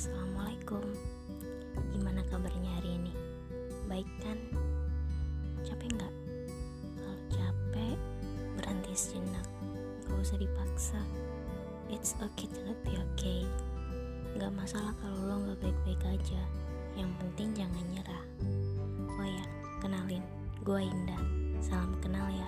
Assalamualaikum. Gimana kabarnya hari ini? Baik kan? Capek nggak? Kalau capek, berhenti sejenak. Gak usah dipaksa. It's okay to not be okay. Gak masalah kalau lo gak baik-baik aja. Yang penting jangan nyerah. Oh ya, kenalin. Gue Indah. Salam kenal ya.